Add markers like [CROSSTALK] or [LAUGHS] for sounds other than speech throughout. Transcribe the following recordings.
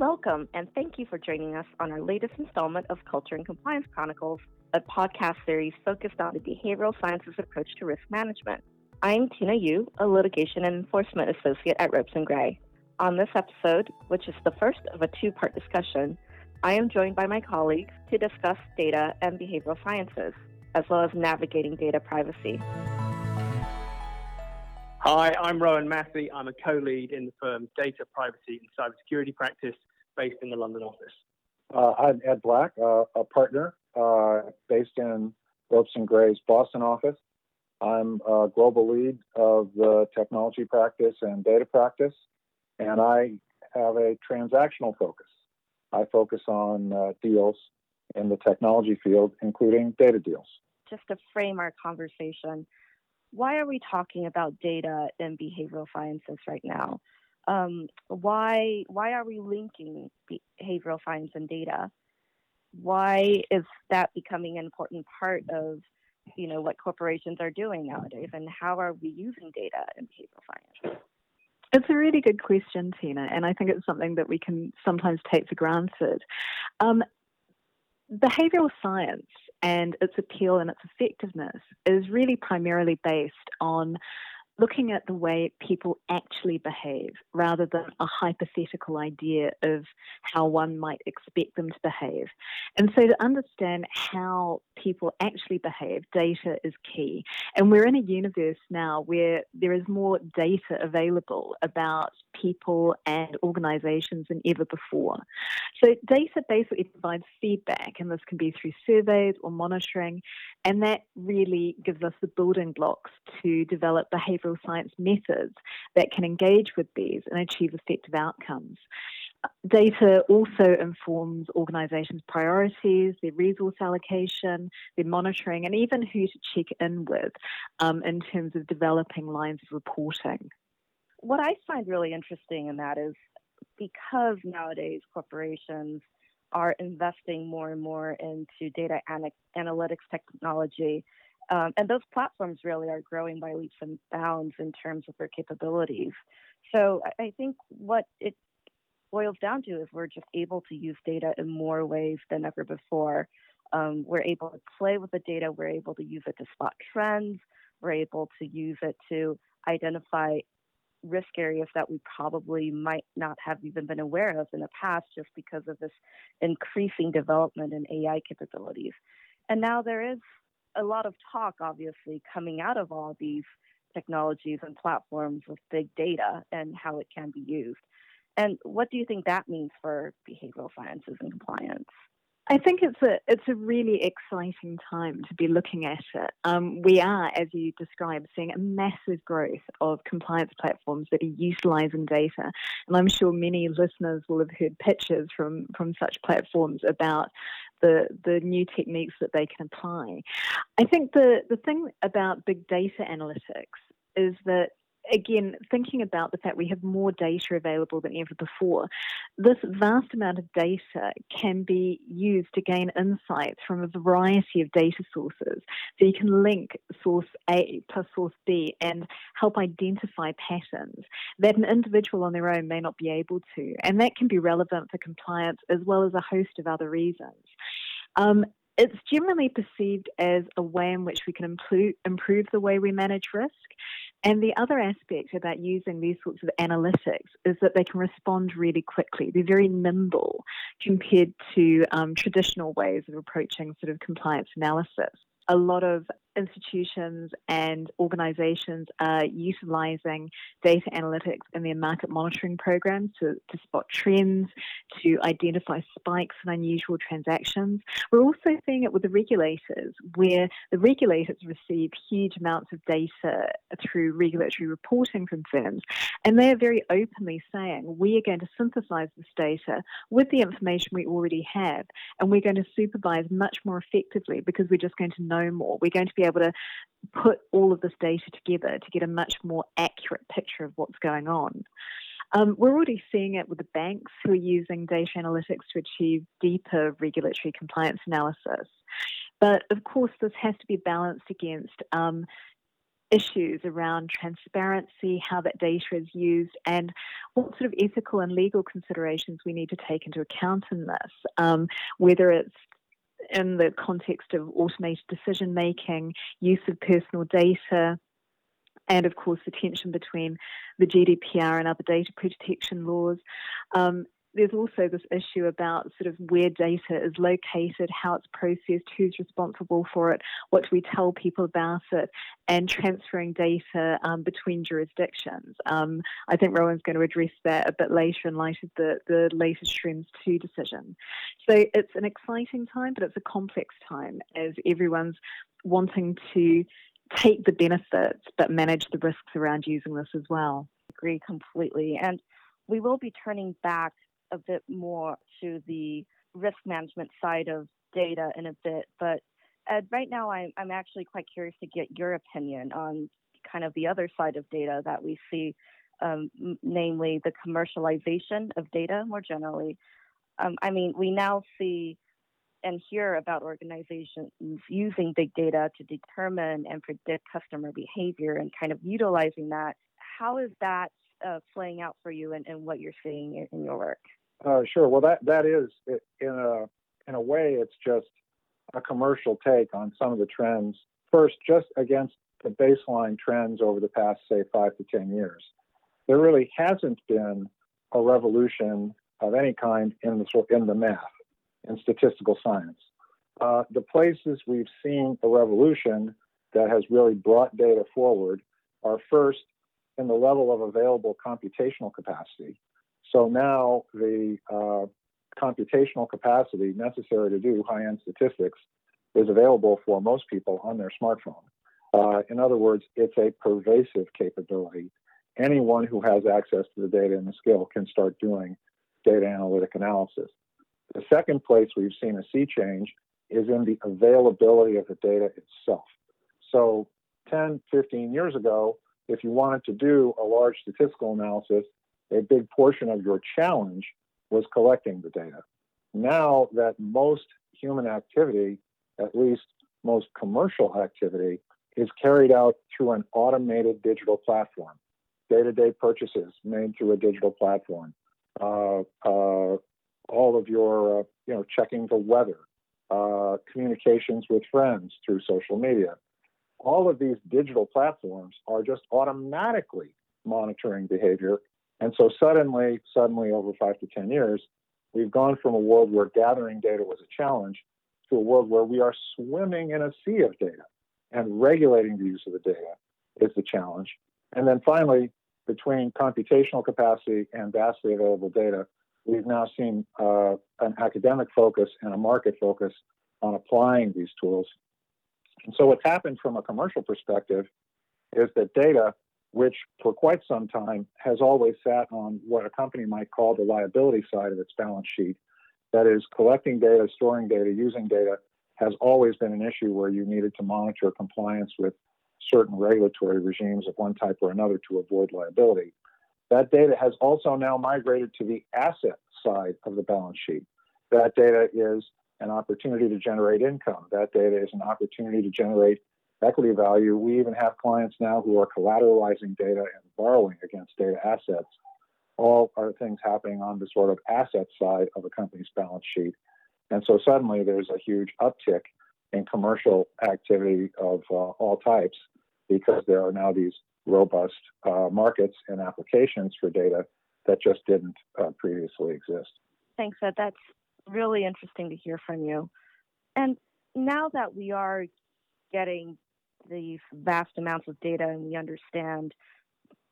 Welcome, and thank you for joining us on our latest installment of Culture and Compliance Chronicles, a podcast series focused on the behavioral sciences approach to risk management. I'm Tina Yu, a litigation and enforcement associate at Ropes and Gray. On this episode, which is the first of a two part discussion, I am joined by my colleagues to discuss data and behavioral sciences, as well as navigating data privacy. Hi, I'm Rohan Massey. I'm a co-lead in the firm's data privacy and cybersecurity practice based in the London office. Uh, I'm Ed Black, uh, a partner uh, based in Ropes and Gray's Boston office. I'm a global lead of the technology practice and data practice, and I have a transactional focus. I focus on uh, deals in the technology field, including data deals. Just to frame our conversation, why are we talking about data in behavioral sciences right now? Um, why why are we linking behavioral science and data? Why is that becoming an important part of you know what corporations are doing nowadays, and how are we using data in behavioral science? It's a really good question, Tina, and I think it's something that we can sometimes take for granted. Um, behavioral science and its appeal and its effectiveness is really primarily based on looking at the way people actually behave rather than a hypothetical idea of how one might expect them to behave. And so to understand how people actually behave, data is key. And we're in a universe now where there is more data available about people and organizations than ever before. So data basically provides feedback, and this can be through surveys or monitoring, and that really gives us the building blocks to develop behavioral science methods that can engage with these and achieve effective outcomes. Data also informs organizations' priorities, their resource allocation, their monitoring, and even who to check in with um, in terms of developing lines of reporting. What I find really interesting in that is because nowadays corporations are investing more and more into data an- analytics technology. Um, and those platforms really are growing by leaps and bounds in terms of their capabilities. So I, I think what it boils down to is we're just able to use data in more ways than ever before. Um, we're able to play with the data, we're able to use it to spot trends, we're able to use it to identify risk areas that we probably might not have even been aware of in the past just because of this increasing development in AI capabilities. And now there is a lot of talk, obviously, coming out of all these technologies and platforms with big data and how it can be used. And what do you think that means for behavioral sciences and compliance? I think it's a it's a really exciting time to be looking at it. Um, we are, as you described, seeing a massive growth of compliance platforms that are utilising data, and I'm sure many listeners will have heard pitches from from such platforms about the the new techniques that they can apply. I think the the thing about big data analytics is that again, thinking about the fact we have more data available than ever before, this vast amount of data can be used to gain insights from a variety of data sources. So you can link source A plus source B and help identify patterns that an individual on their own may not be able to. And that can be relevant for compliance as well as a host of other reasons. Um, it's generally perceived as a way in which we can improve, improve the way we manage risk. And the other aspect about using these sorts of analytics is that they can respond really quickly. They're very nimble compared to um, traditional ways of approaching sort of compliance analysis. A lot of institutions and organizations are utilizing data analytics in their market monitoring programs to, to spot trends, to identify spikes in unusual transactions. We're also seeing it with the regulators, where the regulators receive huge amounts of data through regulatory reporting from firms, and they are very openly saying, we are going to synthesize this data with the information we already have, and we're going to supervise much more effectively because we're just going to know more. We're going to be able to put all of this data together to get a much more accurate picture of what's going on. Um, we're already seeing it with the banks who are using data analytics to achieve deeper regulatory compliance analysis. But of course, this has to be balanced against um, issues around transparency, how that data is used, and what sort of ethical and legal considerations we need to take into account in this, um, whether it's in the context of automated decision making, use of personal data, and of course the tension between the GDPR and other data protection laws. Um, there's also this issue about sort of where data is located, how it's processed, who's responsible for it, what do we tell people about it, and transferring data um, between jurisdictions. Um, I think Rohan's going to address that a bit later in light of the, the latest Schrems 2 decision. So it's an exciting time, but it's a complex time as everyone's wanting to take the benefits but manage the risks around using this as well. I Agree completely. And we will be turning back a bit more to the risk management side of data in a bit. But Ed, right now I'm, I'm actually quite curious to get your opinion on kind of the other side of data that we see, um, namely the commercialization of data more generally. Um, I mean, we now see and hear about organizations using big data to determine and predict customer behavior and kind of utilizing that. How is that uh, playing out for you and, and what you're seeing in, in your work? Uh, sure. Well, that that is in a in a way, it's just a commercial take on some of the trends. First, just against the baseline trends over the past, say, five to ten years, there really hasn't been a revolution of any kind in the sort in the math in statistical science. Uh, the places we've seen a revolution that has really brought data forward are first in the level of available computational capacity. So now the uh, computational capacity necessary to do high end statistics is available for most people on their smartphone. Uh, in other words, it's a pervasive capability. Anyone who has access to the data and the skill can start doing data analytic analysis. The second place we've seen a sea change is in the availability of the data itself. So 10, 15 years ago, if you wanted to do a large statistical analysis, a big portion of your challenge was collecting the data. Now that most human activity, at least most commercial activity, is carried out through an automated digital platform. Day to day purchases made through a digital platform. Uh, uh, all of your, uh, you know, checking the weather, uh, communications with friends through social media. All of these digital platforms are just automatically monitoring behavior and so suddenly, suddenly over five to 10 years, we've gone from a world where gathering data was a challenge to a world where we are swimming in a sea of data and regulating the use of the data is the challenge. And then finally, between computational capacity and vastly available data, we've now seen uh, an academic focus and a market focus on applying these tools. And so what's happened from a commercial perspective is that data which for quite some time has always sat on what a company might call the liability side of its balance sheet. That is, collecting data, storing data, using data has always been an issue where you needed to monitor compliance with certain regulatory regimes of one type or another to avoid liability. That data has also now migrated to the asset side of the balance sheet. That data is an opportunity to generate income. That data is an opportunity to generate equity value. We even have clients now who are collateralizing data and borrowing against data assets. All are things happening on the sort of asset side of a company's balance sheet. And so suddenly there's a huge uptick in commercial activity of uh, all types because there are now these robust uh, markets and applications for data that just didn't uh, previously exist. Thanks, Ed. That's really interesting to hear from you. And now that we are getting these vast amounts of data and we understand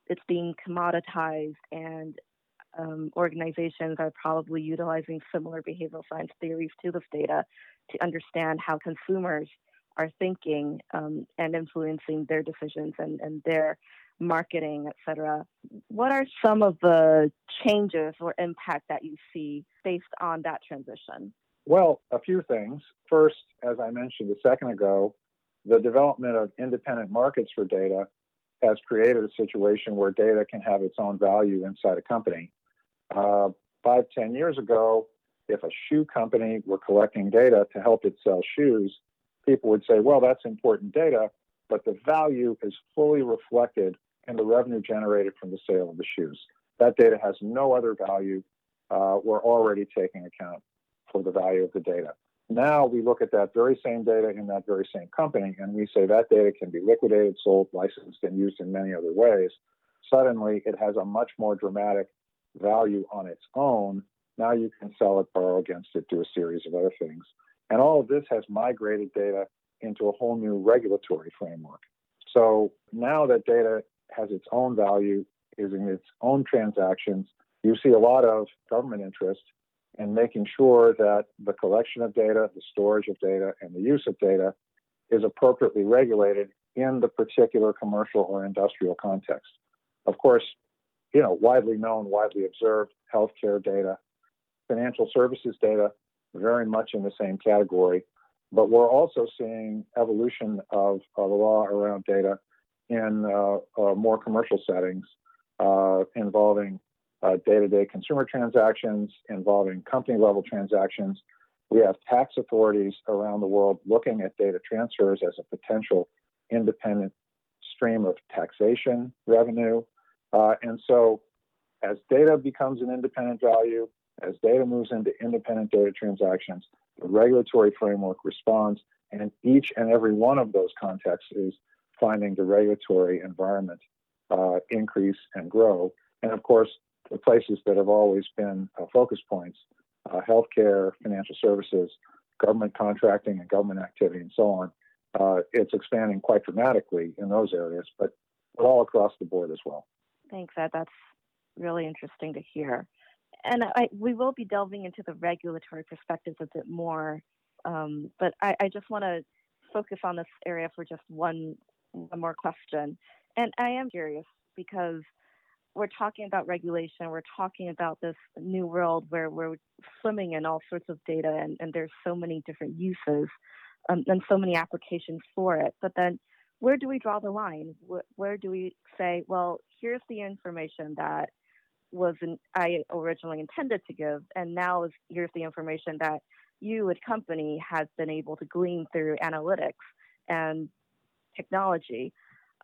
it's being commoditized and um, organizations are probably utilizing similar behavioral science theories to this data to understand how consumers are thinking um, and influencing their decisions and, and their marketing, et cetera. What are some of the changes or impact that you see based on that transition? Well, a few things. First, as I mentioned a second ago, the development of independent markets for data has created a situation where data can have its own value inside a company. Uh, five, ten years ago, if a shoe company were collecting data to help it sell shoes, people would say, well, that's important data, but the value is fully reflected in the revenue generated from the sale of the shoes. That data has no other value. Uh, we're already taking account for the value of the data. Now we look at that very same data in that very same company and we say that data can be liquidated, sold, licensed, and used in many other ways. Suddenly it has a much more dramatic value on its own. Now you can sell it, borrow against it, do a series of other things. And all of this has migrated data into a whole new regulatory framework. So now that data has its own value, is in its own transactions, you see a lot of government interest in making sure that the collection of data, the storage of data, and the use of data is appropriately regulated in the particular commercial or industrial context. Of course, you know, widely known, widely observed healthcare data, financial services data, very much in the same category. But we're also seeing evolution of, of the law around data in uh, uh, more commercial settings uh, involving day to day consumer transactions, involving company level transactions. We have tax authorities around the world looking at data transfers as a potential independent stream of taxation revenue. Uh, and so, as data becomes an independent value, as data moves into independent data transactions, the regulatory framework responds, and each and every one of those contexts is finding the regulatory environment uh, increase and grow. And of course, the places that have always been uh, focus points uh, healthcare, financial services, government contracting, and government activity, and so on. Uh, it's expanding quite dramatically in those areas, but, but all across the board as well. Thanks, Ed. That's really interesting to hear. And I, we will be delving into the regulatory perspectives a bit more, um, but I, I just want to focus on this area for just one, one more question. And I am curious because we're talking about regulation, we're talking about this new world where we're swimming in all sorts of data and, and there's so many different uses um, and so many applications for it. But then where do we draw the line? Where, where do we say, well, here's the information that was I originally intended to give, and now is, here's the information that you, as company, has been able to glean through analytics and technology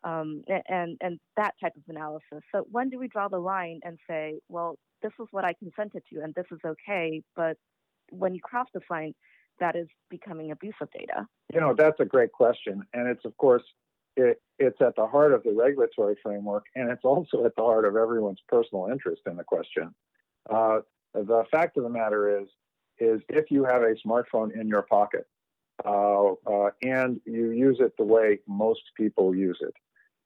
um, and and that type of analysis. So when do we draw the line and say, well, this is what I consented to, and this is okay, but when you cross the line, that is becoming abuse of data? You know, that's a great question, and it's of course it, it's at the heart of the regulatory framework, and it's also at the heart of everyone's personal interest in the question. Uh, the fact of the matter is, is if you have a smartphone in your pocket uh, uh, and you use it the way most people use it,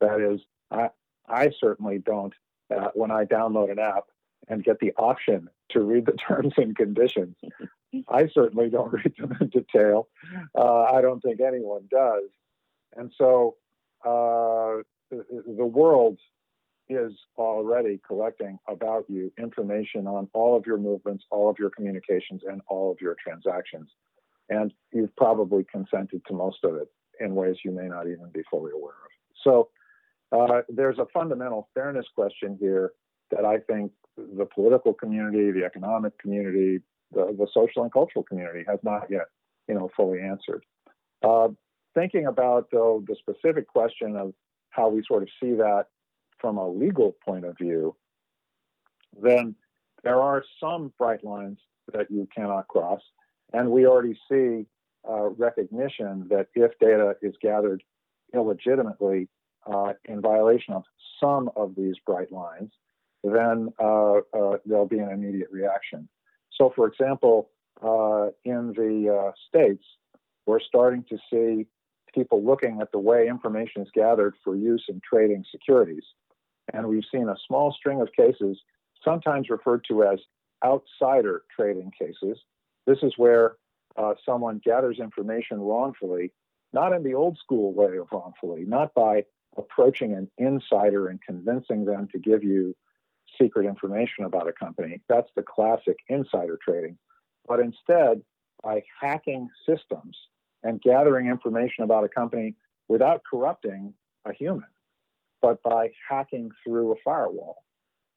that is, I, I certainly don't, uh, when I download an app and get the option to read the [LAUGHS] terms and conditions, I certainly don't read them in detail. Uh, I don't think anyone does. And so uh, the world is already collecting about you information on all of your movements, all of your communications, and all of your transactions. And you've probably consented to most of it in ways you may not even be fully aware of. So uh, there's a fundamental fairness question here that I think the political community, the economic community, the, the social and cultural community has not yet, you know, fully answered. Uh, thinking about though the specific question of how we sort of see that from a legal point of view, then there are some bright lines that you cannot cross, and we already see uh, recognition that if data is gathered illegitimately, uh, in violation of some of these bright lines, then uh, uh, there'll be an immediate reaction. So, for example, uh, in the states, we're starting to see people looking at the way information is gathered for use in trading securities. And we've seen a small string of cases, sometimes referred to as outsider trading cases. This is where uh, someone gathers information wrongfully, not in the old school way of wrongfully, not by approaching an insider and convincing them to give you secret information about a company. That's the classic insider trading. But instead, by hacking systems and gathering information about a company without corrupting a human, but by hacking through a firewall.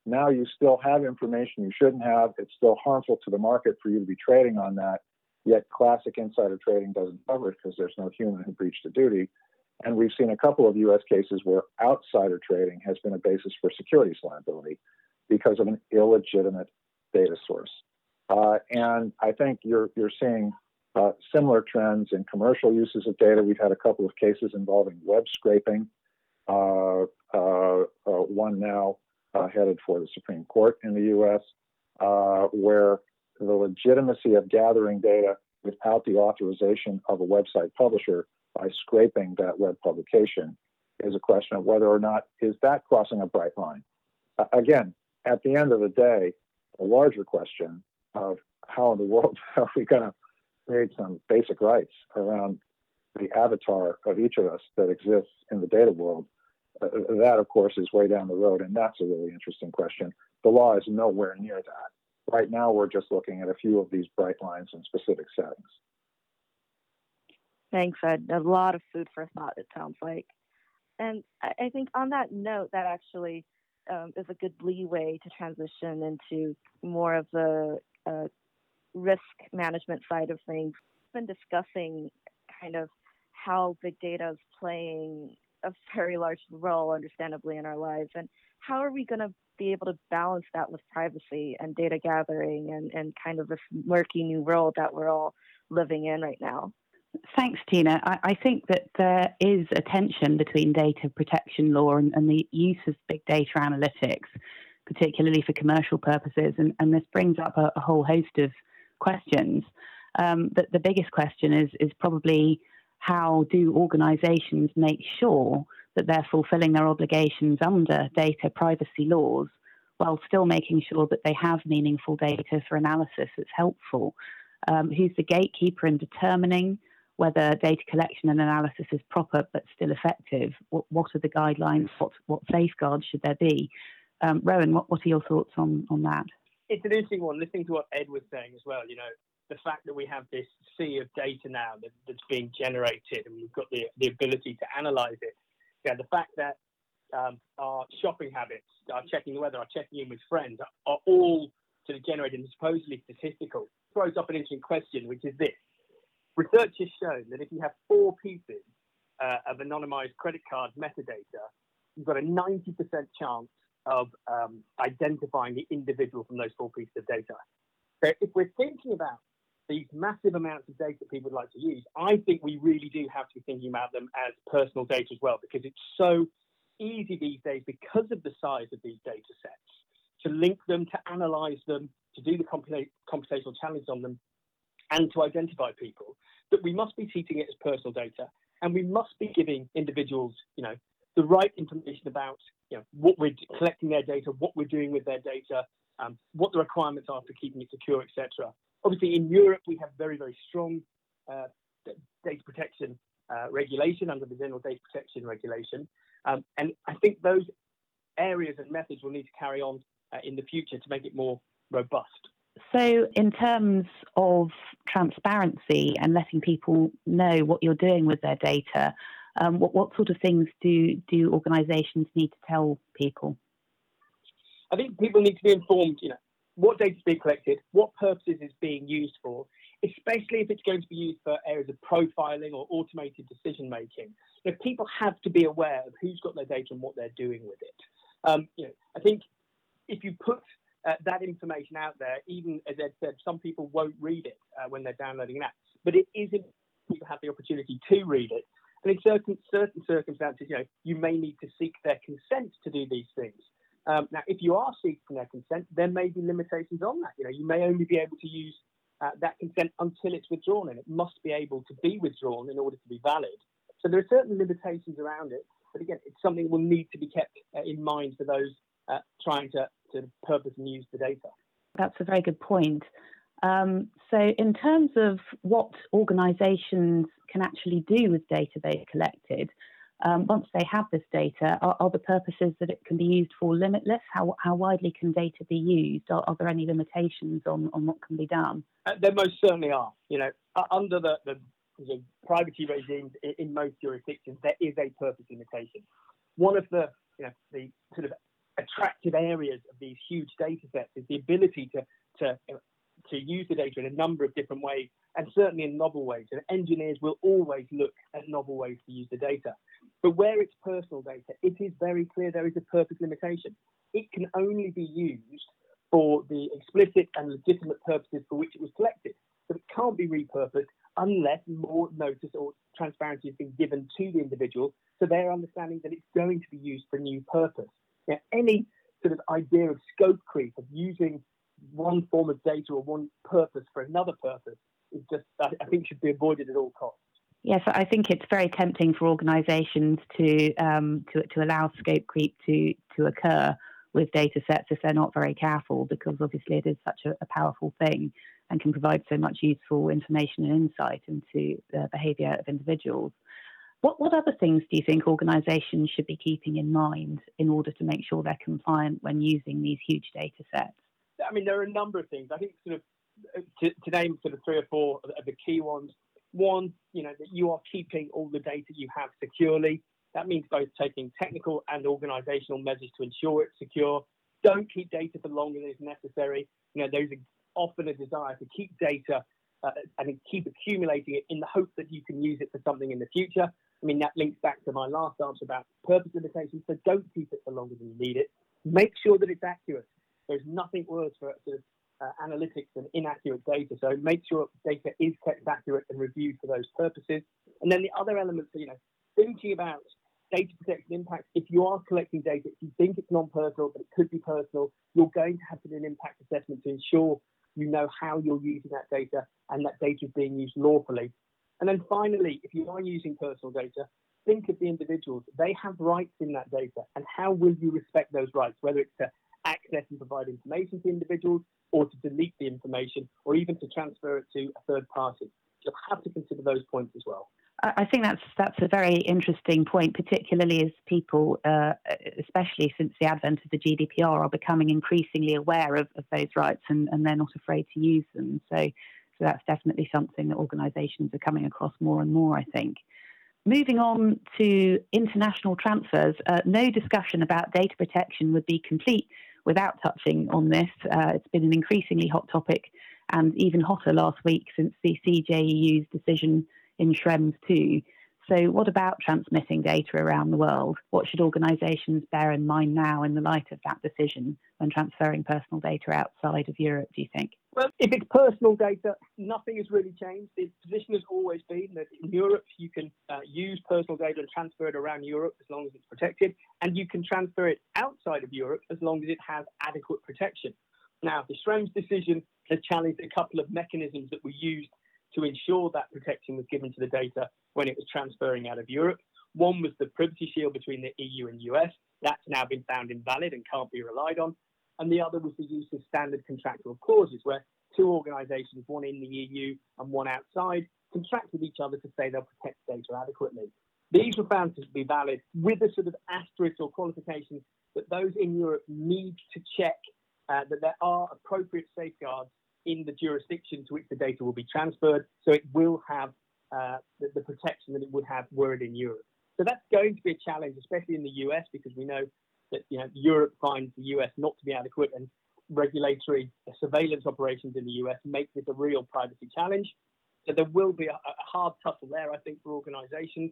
Now you still have information you shouldn't have. It's still harmful to the market for you to be trading on that. Yet classic insider trading doesn't cover it because there's no human who breached a duty. And we've seen a couple of U.S. cases where outsider trading has been a basis for securities liability because of an illegitimate data source. Uh, and I think you're you're seeing uh, similar trends in commercial uses of data. We've had a couple of cases involving web scraping. Uh, uh, uh one now uh, headed for the Supreme Court in the U.S., where the legitimacy of gathering data without the authorization of a website publisher by scraping that web publication is a question of whether or not is that crossing a bright line. Uh, again, at the end of the day, a larger question of how in the world [LAUGHS] are we going to create some basic rights around the avatar of each of us that exists in the data world. Uh, that, of course, is way down the road, and that's a really interesting question. The law is nowhere near that. Right now, we're just looking at a few of these bright lines in specific settings. Thanks, Ed. A lot of food for thought, it sounds like. And I think on that note, that actually um, is a good leeway to transition into more of the uh, risk management side of things. We've been discussing kind of how big data is playing a very large role, understandably, in our lives, and how are we going to be able to balance that with privacy and data gathering and, and kind of this murky new world that we're all living in right now? Thanks, Tina. I, I, think that there is a tension between data protection law and, and, the use of big data analytics, particularly for commercial purposes. And, and this brings up a, a, whole host of questions. Um, but the biggest question is, is probably how do organizations make sure that they're fulfilling their obligations under data privacy laws while still making sure that they have meaningful data for analysis that's helpful? Um, who's the gatekeeper in determining whether data collection and analysis is proper but still effective. What, what are the guidelines? What, what safeguards should there be? Um, Rohan, what, what are your thoughts on, on that? It's an interesting one. Listening to what Ed was saying as well, you know, the fact that we have this sea of data now that, that's being generated and we've got the, the ability to analyze it. Yeah, the fact that um, our shopping habits, our checking the weather, our checking in with friends are, are all sort of generated and supposedly statistical throws up an interesting question, which is this Research has shown that if you have four pieces uh, of anonymized credit card metadata, you've got a 90% chance of um, identifying the individual from those four pieces of data. So if we're thinking about these massive amounts of data people would like to use, I think we really do have to be thinking about them as personal data as well, because it's so easy these days because of the size of these data sets to link them, to analyze them, to do the computational challenge on them, and to identify people, that we must be treating it as personal data and we must be giving individuals, you know, the right information about, you know, what we're collecting their data, what we're doing with their data, um, what the requirements are for keeping it secure, etc. Obviously, in Europe, we have very, very strong uh, data protection uh, regulation under the General Data Protection Regulation. Um, and I think those areas and methods will need to carry on uh, in the future to make it more robust. So, in terms of transparency and letting people know what you're doing with their data, um, what, what sort of things do, do organisations need to tell people? I think people need to be informed, you know, what data is being collected, what purposes is being used for, especially if it's going to be used for areas of profiling or automated decision making. You know, people have to be aware of who's got their data and what they're doing with it. Um, you know, I think if you put uh, that information out there, even as Ed said, some people won't read it uh, when they're downloading an app, but it is important people have the opportunity to read it. And in certain certain circumstances, you know, you may need to seek their consent to do these things. Um, now, if you are seeking their consent, there may be limitations on that. You know, you may only be able to use uh, that consent until it's withdrawn, and it must be able to be withdrawn in order to be valid. So there are certain limitations around it, but again, it's something will need to be kept uh, in mind for those uh, trying to to purpose and use the data. That's a very good point. Um, so, in terms of what organisations can actually do with data they've collected, um, once they have this data, are, are, the purposes that it can be used for limitless? How, how widely can data be used? Are, are there any limitations on, on what can be done? Uh, there most certainly are. You know, under the, the, the privacy regimes in, in most jurisdictions, there is a purpose limitation. One of the you know the sort of attractive areas of these huge data sets is the ability to, to, to use the data in a number of different ways and certainly in novel ways. And engineers will always look at novel ways to use the data. But where it's personal data, it is very clear there is a purpose limitation. It can only be used for the explicit and legitimate purposes for which it was collected. So it can't be repurposed unless more notice or transparency has been given to the individual so they're understanding that it's going to be used for a new purpose. Any sort of idea of scope creep, of using one form of data or one purpose for another purpose, is just, I think, should be avoided at all costs. Yes, I think it's very tempting for organisations to, um, to to allow scope creep to to occur with data sets if they're not very careful, because obviously it is such a, a powerful thing and can provide so much useful information and insight into the behaviour of individuals. What, what other things do you think organisations should be keeping in mind in order to make sure they're compliant when using these huge data sets? I mean, there are a number of things. I think sort of to, to name sort of three or four of the key ones. One, you know, that you are keeping all the data you have securely. That means both taking technical and organisational measures to ensure it's secure. Don't keep data for longer than is necessary. You know, there's often a desire to keep data uh, and keep accumulating it in the hope that you can use it for something in the future. I mean, that links back to my last answer about purpose limitations. So don't keep it for longer than you need it. Make sure that it's accurate. There's nothing worse for sort of uh, analytics than inaccurate data. So make sure data is kept accurate and reviewed for those purposes. And then the other elements are, you know, thinking about data protection impact. If you are collecting data, if you think it's non-personal, but it could be personal, you're going to have to do an impact assessment to ensure you know how you're using that data and that data is being used lawfully. And then finally, if you are using personal data, think of the individuals. They have rights in that data, and how will you respect those rights, whether it's to access and provide information to individuals, or to delete the information, or even to transfer it to a third party. You'll have to consider those points as well. I think that's that's a very interesting point, particularly as people, uh, especially since the advent of the GDPR, are becoming increasingly aware of, of those rights and, and they're not afraid to use them. So so that's definitely something that organisations are coming across more and more, I think. Moving on to international transfers, uh, no discussion about data protection would be complete without touching on this. Uh, it's been an increasingly hot topic and even hotter last week since the CJEU's decision in Schrems 2 so, what about transmitting data around the world? What should organisations bear in mind now in the light of that decision when transferring personal data outside of Europe, do you think? Well, if it's personal data, nothing has really changed. The position has always been that in Europe, you can uh, use personal data and transfer it around Europe as long as it's protected, and you can transfer it outside of Europe as long as it has adequate protection. Now, the Schrems decision has challenged a couple of mechanisms that were used to ensure that protection was given to the data when it was transferring out of Europe. One was the privacy shield between the EU and US. That's now been found invalid and can't be relied on. And the other was the use of standard contractual clauses where two organisations, one in the EU and one outside, contract with each other to say they'll protect data adequately. These were found to be valid with a sort of asterisk or qualification that those in Europe need to check uh, that there are appropriate safeguards in the jurisdiction to which the data will be transferred, so it will have uh, the, the, protection that it would have were it in Europe. So that's going to be a challenge, especially in the US, because we know that you know Europe finds the US not to be adequate, and regulatory surveillance operations in the US make this a real privacy challenge. So there will be a, a hard tussle there, I think, for organisations.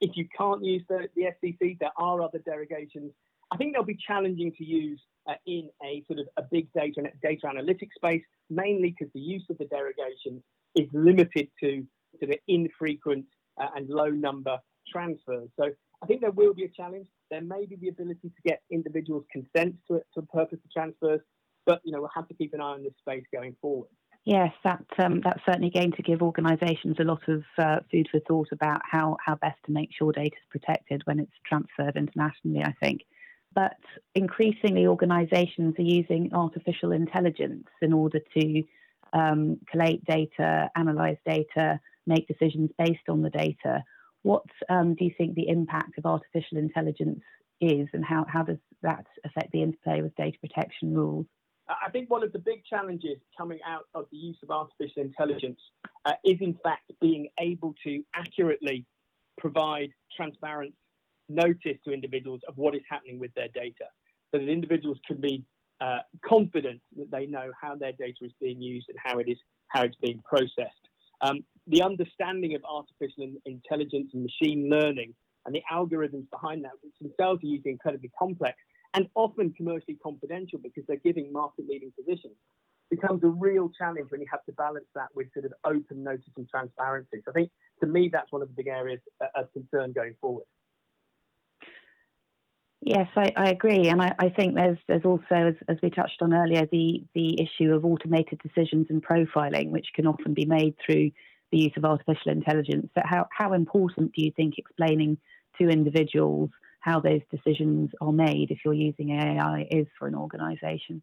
If you can't use the, the SCC, there are other derogations. I think they'll be challenging to use uh, in a sort of a big data and data analytics space, mainly because the use of the derogation is limited to, to the infrequent uh, and low number transfers. So I think there will be a challenge. There may be the ability to get individuals' consent to, it to purpose the transfers, but you know we'll have to keep an eye on this space going forward. Yes, that um, that's certainly going to give organisations a lot of uh, food for thought about how, how best to make sure data is protected when it's transferred internationally. I think but increasingly organizations are using artificial intelligence in order to um, collate data, analyze data, make decisions based on the data. What um, do you think the impact of artificial intelligence is, and how, how does that affect the interplay with data protection rules? I think one of the big challenges coming out of the use of artificial intelligence uh, is, in fact, being able to accurately provide transparent notice to individuals of what is happening with their data so that individuals can be uh, confident that they know how their data is being used and how it is how it's being processed. Um, the understanding of artificial intelligence and machine learning and the algorithms behind that, which themselves are usually incredibly complex and often commercially confidential because they're giving market leading positions, becomes a real challenge when you have to balance that with sort of open notice and transparency. So I think to me, that's one of the big areas of concern going forward. Yes, I, I agree, and I, I, think there's there's also, as, as, we touched on earlier, the the issue of automated decisions and profiling, which can often be made through the use of artificial intelligence. So how how important do you think explaining to individuals how those decisions are made if you're using AI is for an organisation?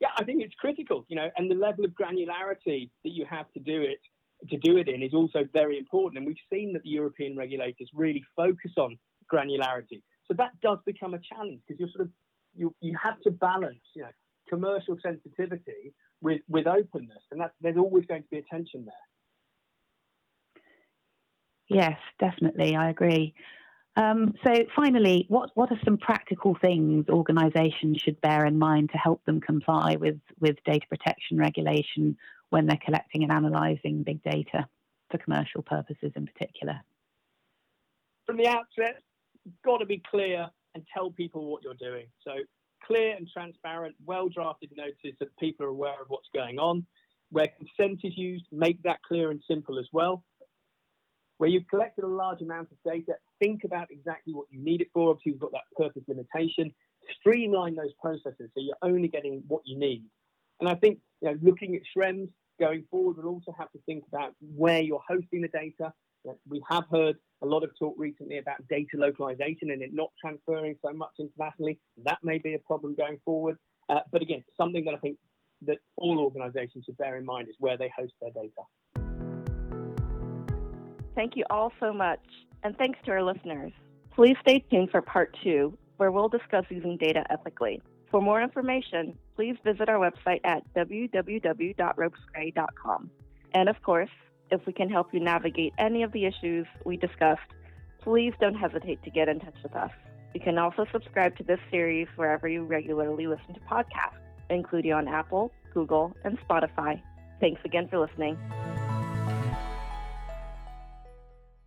Yeah, I think it's critical, you know, and the level of granularity that you have to do it to do it in is also very important. And we've seen that the European regulators really focus on granularity. So that does become a challenge because you're sort of you you have to balance, you know, commercial sensitivity with with openness, and that there's always going to be a tension there. Yes, definitely, I agree. Um, so, finally, what, what are some practical things organisations should bear in mind to help them comply with, with data protection regulation when they're collecting and analysing big data for commercial purposes in particular? From the outset, got to be clear and tell people what you're doing. So clear and transparent, well drafted notice that people are aware of what's going on. Where consent is used, make that clear and simple as well. Where you've collected a large amount of data, think about exactly what you need it for. Obviously, you've got that purpose limitation. Streamline those processes so you're only getting what you need. And I think you know, looking at Schrems going forward, we'll also have to think about where you're hosting the data, we have heard a lot of talk recently about data localization and it not transferring so much internationally. That may be a problem going forward. Uh, but again, something that I think that all organizations should bear in mind is where they host their data. Thank you all so much. And thanks to our listeners. Please stay tuned for part two, where we'll discuss using data ethically. For more information, please visit our website at www.ropesgray.com. And of course, if we can help you navigate any of the issues we discussed, please don't hesitate to get in touch with us. You can also subscribe to this series wherever you regularly listen to podcasts, including on Apple, Google, and Spotify. Thanks again for listening.